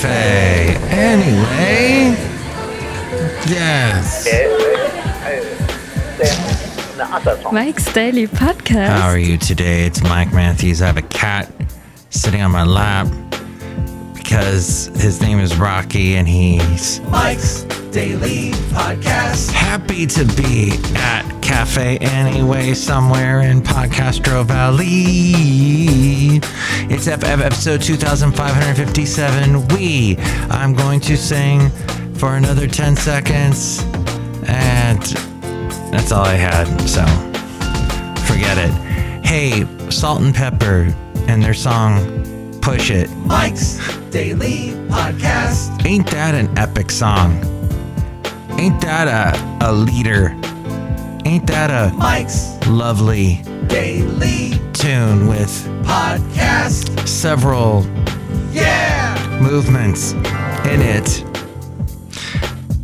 Cafe. Anyway, yes. Mike's Daily Podcast. How are you today? It's Mike Matthews. I have a cat sitting on my lap because his name is Rocky and he's Mike's Daily Podcast. happy to be at Cafe Anyway somewhere in Podcastro Valley. It's episode 2557. We, I'm going to sing for another 10 seconds and that's all I had. So forget it. Hey, Salt-N-Pepa and their song Push It. Mike's Daily Podcast. Ain't that an epic song? Ain't that a, a leader? Ain't that a Mike's lovely Daily tune with Podcast. several Yeah! movements in it?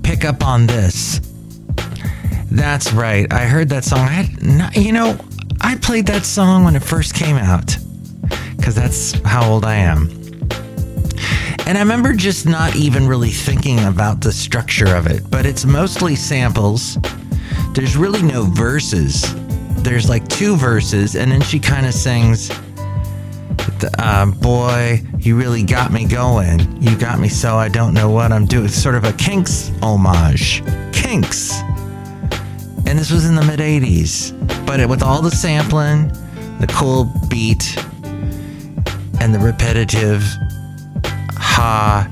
Pick up on this. That's right. I heard that song. I had, not, you know, I played that song when it first came out because that's how old I am. And I remember just not even really thinking about the structure of it, but it's mostly samples. There's really no verses. There's like two verses, and then she kind of sings, uh, Boy, you really got me going. You got me so I don't know what I'm doing. It's sort of a Kinks homage. Kinks. And this was in the mid 80s. But it, with all the sampling, the cool beat, and the repetitive ha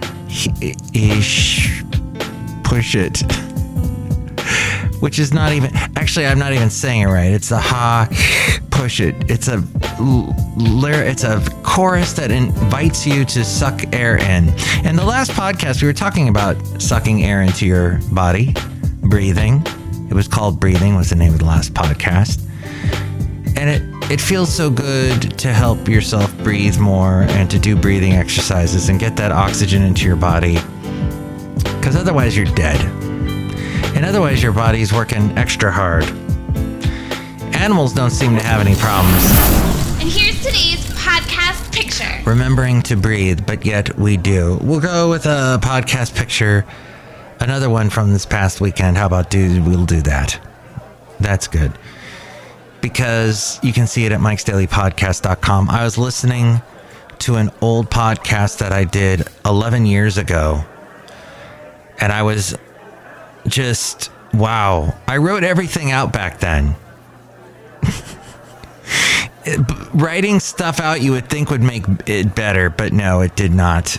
ish push it which is not even actually i'm not even saying it right. It's a ha push it. It's a it's a chorus that invites you to suck air in. In the last podcast we were talking about sucking air into your body breathing. It was called breathing was the name of the last podcast. And it it feels so good to help yourself breathe more and to do breathing exercises and get that oxygen into your body. Because otherwise you're dead and otherwise your body's working extra hard. Animals don't seem to have any problems. And here's today's podcast picture. remembering to breathe but yet we do. We'll go with a podcast picture. Another one from this past weekend. How about do we'll do that? That's good. Because you can see it at mikesdailypodcast.com. I was listening to an old podcast that I did 11 years ago, and I was just, wow. I wrote everything out back then. It- Writing stuff out you would think would make it better, but no, it did not.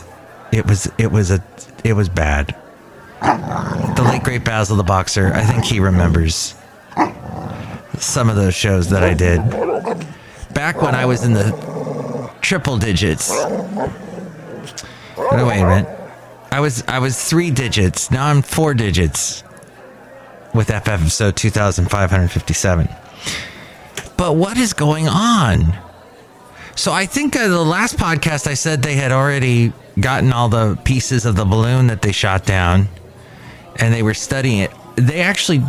It was it was a it was bad. The late great Basil the boxer, I think he remembers some of those shows that I did back when I was in the triple digits. No, wait a minute. I was I was three digits. Now I'm four digits with FF episode 2557. But what is going on? So I think uh, the last podcast I said they had already gotten all the pieces of the balloon that they shot down and they were studying it. They actually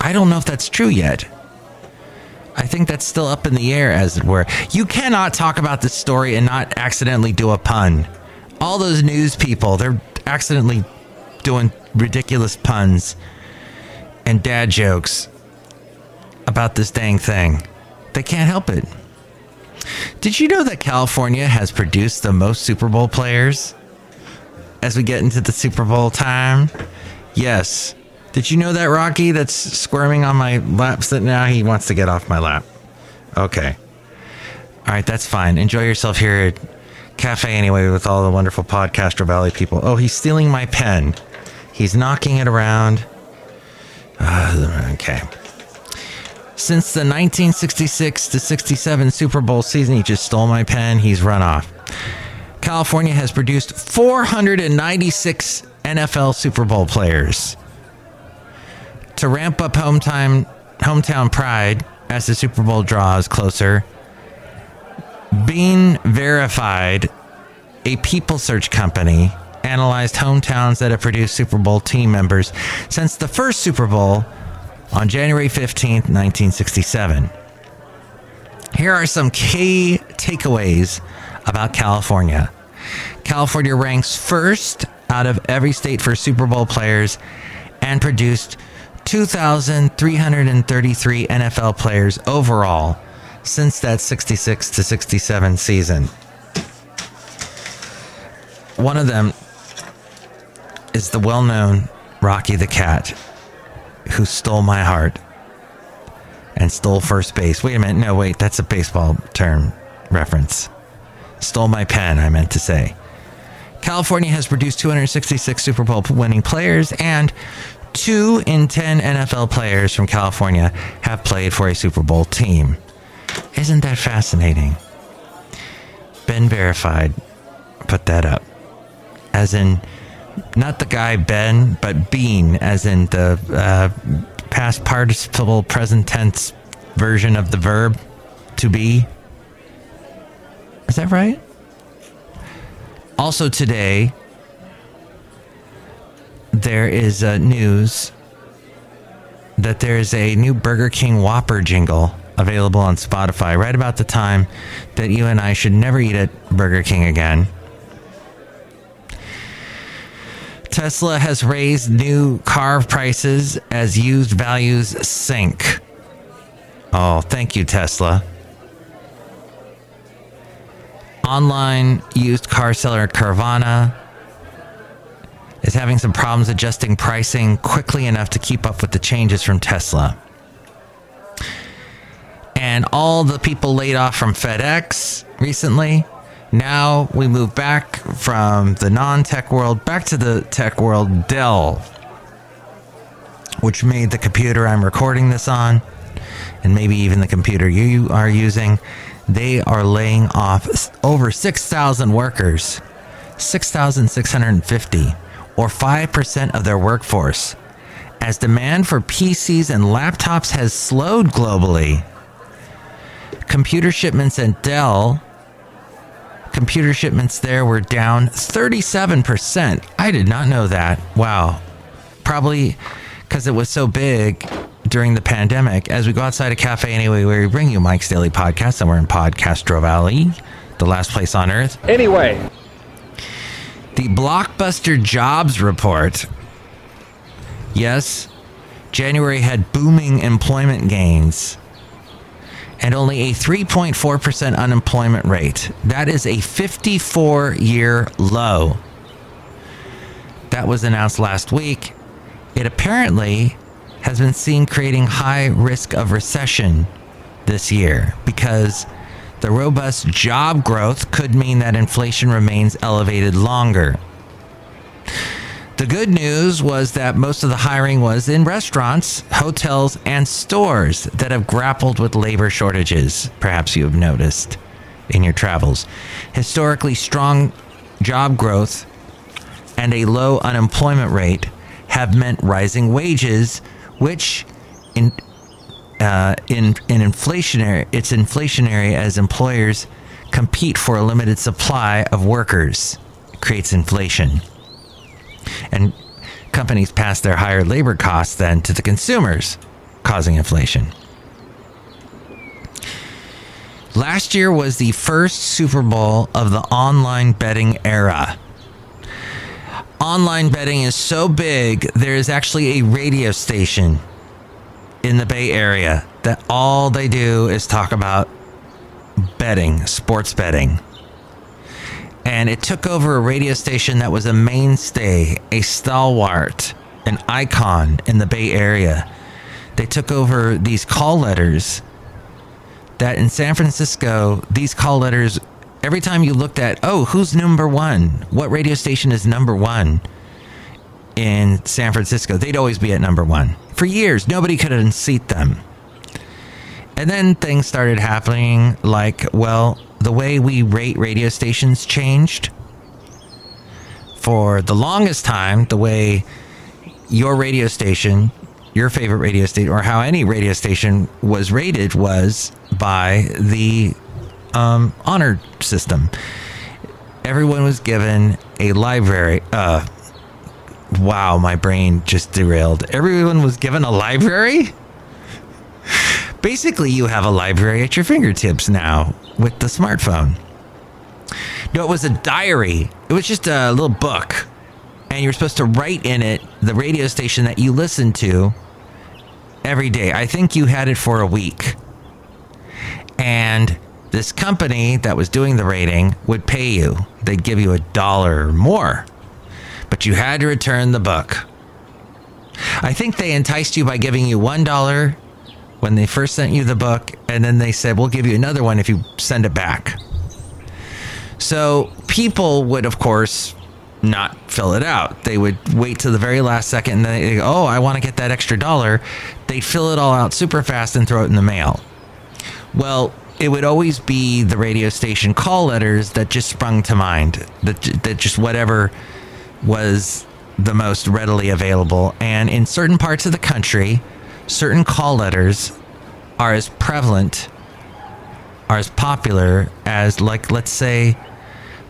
I don't know if that's true yet. I think that's still up in the air, as it were. You cannot talk about this story and not accidentally do a pun. All those news people, they're accidentally doing ridiculous puns and dad jokes about this dang thing. They can't help it. Did you know that California has produced the most Super Bowl players? As we get into the Super Bowl time? Yes. Did you know that Rocky that's squirming on my lap that now he wants to get off my lap? Okay. All right, that's fine. Enjoy yourself here at Cafe anyway with all the wonderful Podcaster Valley people. Oh, he's stealing my pen. He's knocking it around. Uh, okay. Since the 1966 to 67 Super Bowl season, he just stole my pen. He's run off. California has produced 496 NFL Super Bowl players. To ramp up hometown hometown pride as the Super Bowl draws closer, BeenVerified, a people search company, analyzed hometowns that have produced Super Bowl team members since the first Super Bowl on January 15th, 1967. Here are some key takeaways about California. California ranks first out of every state for Super Bowl players and produced 2,333 NFL players overall since that 66 to 67 season. One of them is the well known Rocky the Cat, who stole my heart and stole first base. Wait a minute. No, wait. That's a baseball term reference. Stole my pen, I meant to say. California has produced 266 Super Bowl winning players, and two in 10 NFL players from California have played for a Super Bowl team. Isn't that fascinating? Ben verified put that up. As in, not the guy Ben, but Bean, as in the uh, past participle present tense version of the verb to be. Is that right? Also, today, there is uh, news that there is a new Burger King Whopper jingle available on Spotify right about the time that you and I should never eat at Burger King again. Tesla has raised new car prices as used values sink. Oh, thank you, Tesla. Online used car seller Carvana is having some problems adjusting pricing quickly enough to keep up with the changes from Tesla. And all the people laid off from FedEx recently now we move back from the non tech world back to the tech world. Dell, which made the computer I'm recording this on, and maybe even the computer you are using, they are laying off over 6,000 workers, 6,650, or 5% of their workforce, as demand for PCs and laptops has slowed globally. Computer shipments at Dell computer shipments there were down 37%. I did not know that. Wow. Probably because it was so big during the pandemic. As we go outside a cafe anyway, where we bring you Mike's Daily Podcast, and we're in Podcastro Valley, the last place on earth. Anyway, the Blockbuster Jobs Report. Yes, January had booming employment gains and only a 3.4% unemployment rate. That is a 54 year low. That was announced last week. It apparently has been seen creating high risk of recession this year because the robust job growth could mean that inflation remains elevated longer. The good news was that most of the hiring was in restaurants, hotels, and stores that have grappled with labor shortages. Perhaps you have noticed in your travels. Historically strong job growth and a low unemployment rate have meant rising wages, which in uh, in in inflationary it's inflationary as employers compete for a limited supply of workers. It creates inflation and companies pass their higher labor costs then to the consumers, causing inflation. Last year was the first Super Bowl of the online betting era. Online betting is so big, there is actually a radio station in the Bay Area that all they do is talk about betting, sports betting and it took over a radio station that was a mainstay, a stalwart, an icon in the Bay Area. They took over these call letters that in San Francisco, these call letters, every time you looked at, oh, who's number one? What radio station is number one in San Francisco? They'd always be at number one. For years, nobody could unseat them. And then things started happening like, well, the way we rate radio stations changed. For the longest time, the way your radio station, your favorite radio station, or how any radio station was rated was by the um, honor system. Everyone was given a library. Uh, wow, my brain just derailed. Everyone was given a library? Basically, you have a library at your fingertips now with the smartphone. No, it was a diary. It was just a little book. And you were supposed to write in it the radio station that you listened to every day. I think you had it for a week. And this company that was doing the rating would pay you. They'd give you a dollar or more. But you had to return the book. I think they enticed you by giving you $1 when they first sent you the book, and then they said, We'll give you another one if you send it back. So people would, of course, not fill it out. They would wait to the very last second and then they go, Oh, I want to get that extra dollar. They'd fill it all out super fast and throw it in the mail. Well, it would always be the radio station call letters that just sprung to mind, that, that just whatever was the most readily available. And in certain parts of the country, certain call letters are as prevalent, are as popular as, like, let's say,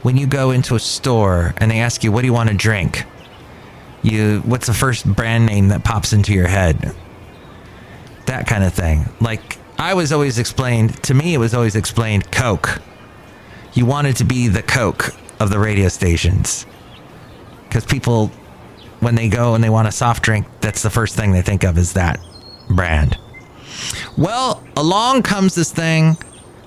when you go into a store and they ask you, what do you want to drink? You, what's the first brand name that pops into your head? That kind of thing. Like, I was always explained, to me, it was always explained Coke. You wanted to be the Coke of the radio stations. Because people, when they go and they want a soft drink, that's the first thing they think of is that brand. Well, along comes this thing,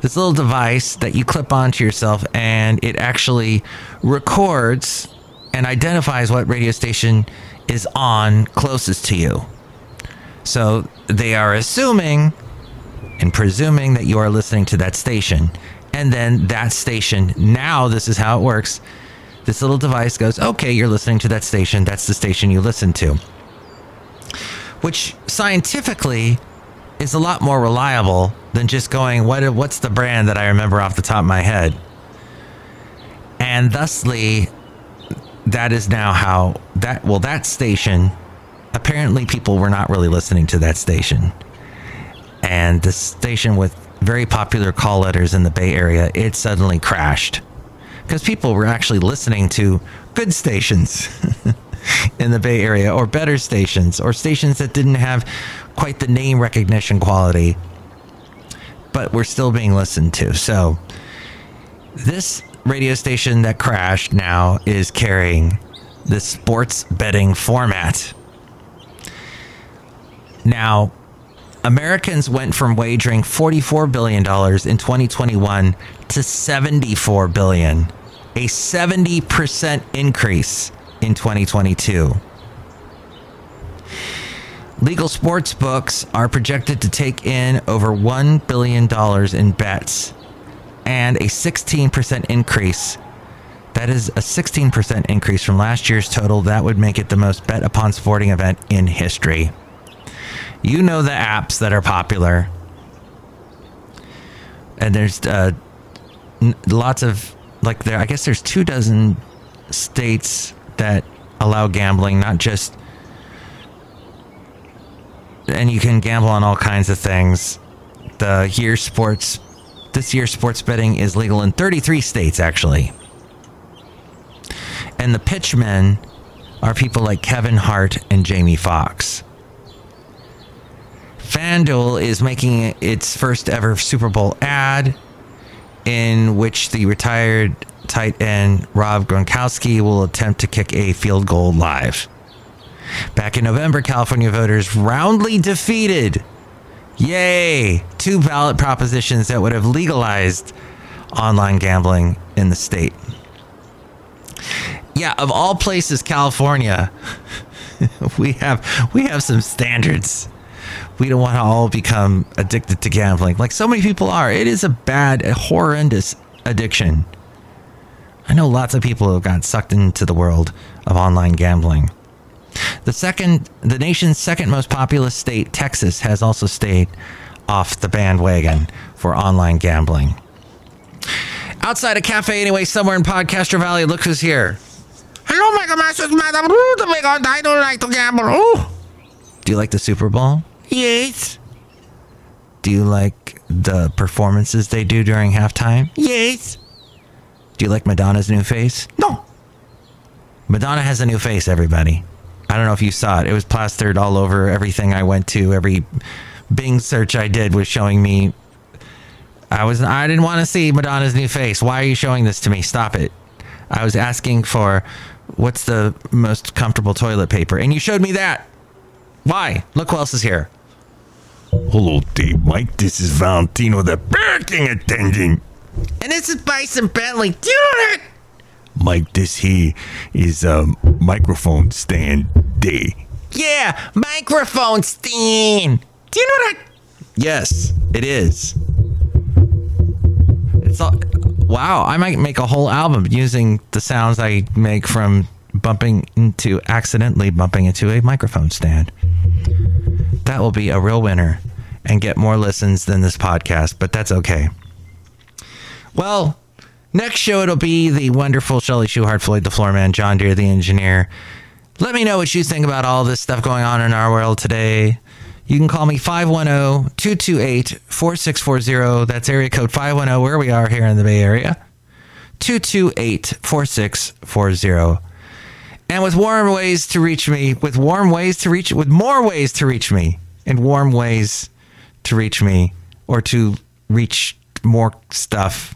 this little device that you clip onto yourself, and it actually records and identifies what radio station is on closest to you. So they are assuming and presuming that you are listening to that station. And then that station, now this is how it works. This little device goes, okay, you're listening to that station. That's the station you listen to which scientifically is a lot more reliable than just going, what, what's the brand that I remember off the top of my head? And thusly, that is now how that, well, that station, apparently people were not really listening to that station. And the station with very popular call letters in the Bay Area, it suddenly crashed because people were actually listening to good stations. in the Bay Area, or better stations, or stations that didn't have quite the name recognition quality, but were still being listened to. So, this radio station that crashed now is carrying the sports betting format. Now, Americans went from wagering $44 billion in 2021 to 74 billion, a 70% increase in 2022. Legal sports books are projected to take in over $1 billion in bets and a 16% increase. That is a 16% increase from last year's total. That would make it the most bet upon sporting event in history. You know the apps that are popular. And there's uh, lots of, like, there, I guess there's two dozen states that allow gambling, not just. And you can gamble on all kinds of things. The year sports, this year sports betting is legal in 33 states, actually. And the pitchmen are people like Kevin Hart and Jamie Foxx. FanDuel is making its first ever Super Bowl ad in which the retired tight end Rob Gronkowski will attempt to kick a field goal live. Back in November, California voters roundly defeated, yay, two ballot propositions that would have legalized online gambling in the state. Yeah, of all places, California, we have we have some standards. We don't want to all become addicted to gambling like so many people are. It is a bad, a horrendous addiction. I know lots of people who have got sucked into the world of online gambling. The second, the nation's second most populous state, Texas, has also stayed off the bandwagon for online gambling. Outside a cafe, anyway, somewhere in Podcaster Valley, look who's here. Hello, Mega Masters, Madam Ruth. My God, I don't like to gamble. Oh. Do you like the Super Bowl? Yes. Do you like the performances they do during halftime? Yes. Do you like Madonna's new face? No. Madonna has a new face, everybody. I don't know if you saw it. It was plastered all over everything I went to. Every Bing search I did was showing me I was I didn't want to see Madonna's new face. Why are you showing this to me? Stop it. I was asking for what's the most comfortable toilet paper, and you showed me that. Why? Look who else is here. Hello, Dave Mike. This is Valentino, the parking attendant. And this is Bison Bentley. Do you know that? Mike, this here is a microphone stand D. Yeah, microphone stand. Do you know that? Yes, it is. It's all, wow. I might make a whole album using the sounds I make from bumping into accidentally bumping into a microphone stand. That will be a real winner and get more listens than this podcast, but that's okay. Well, next show it'll be the wonderful Chely Shoehart, Floyd the Floorman, John Deer the Engineer. Let me know what you think about all this stuff going on in our world today. You can call me 510 228 4640. That's area code 510, where we are here in the Bay Area. 228 4640. And with warm ways to reach me, with warm ways to reach, with more ways to reach me, and warm ways to reach me, or to reach more stuff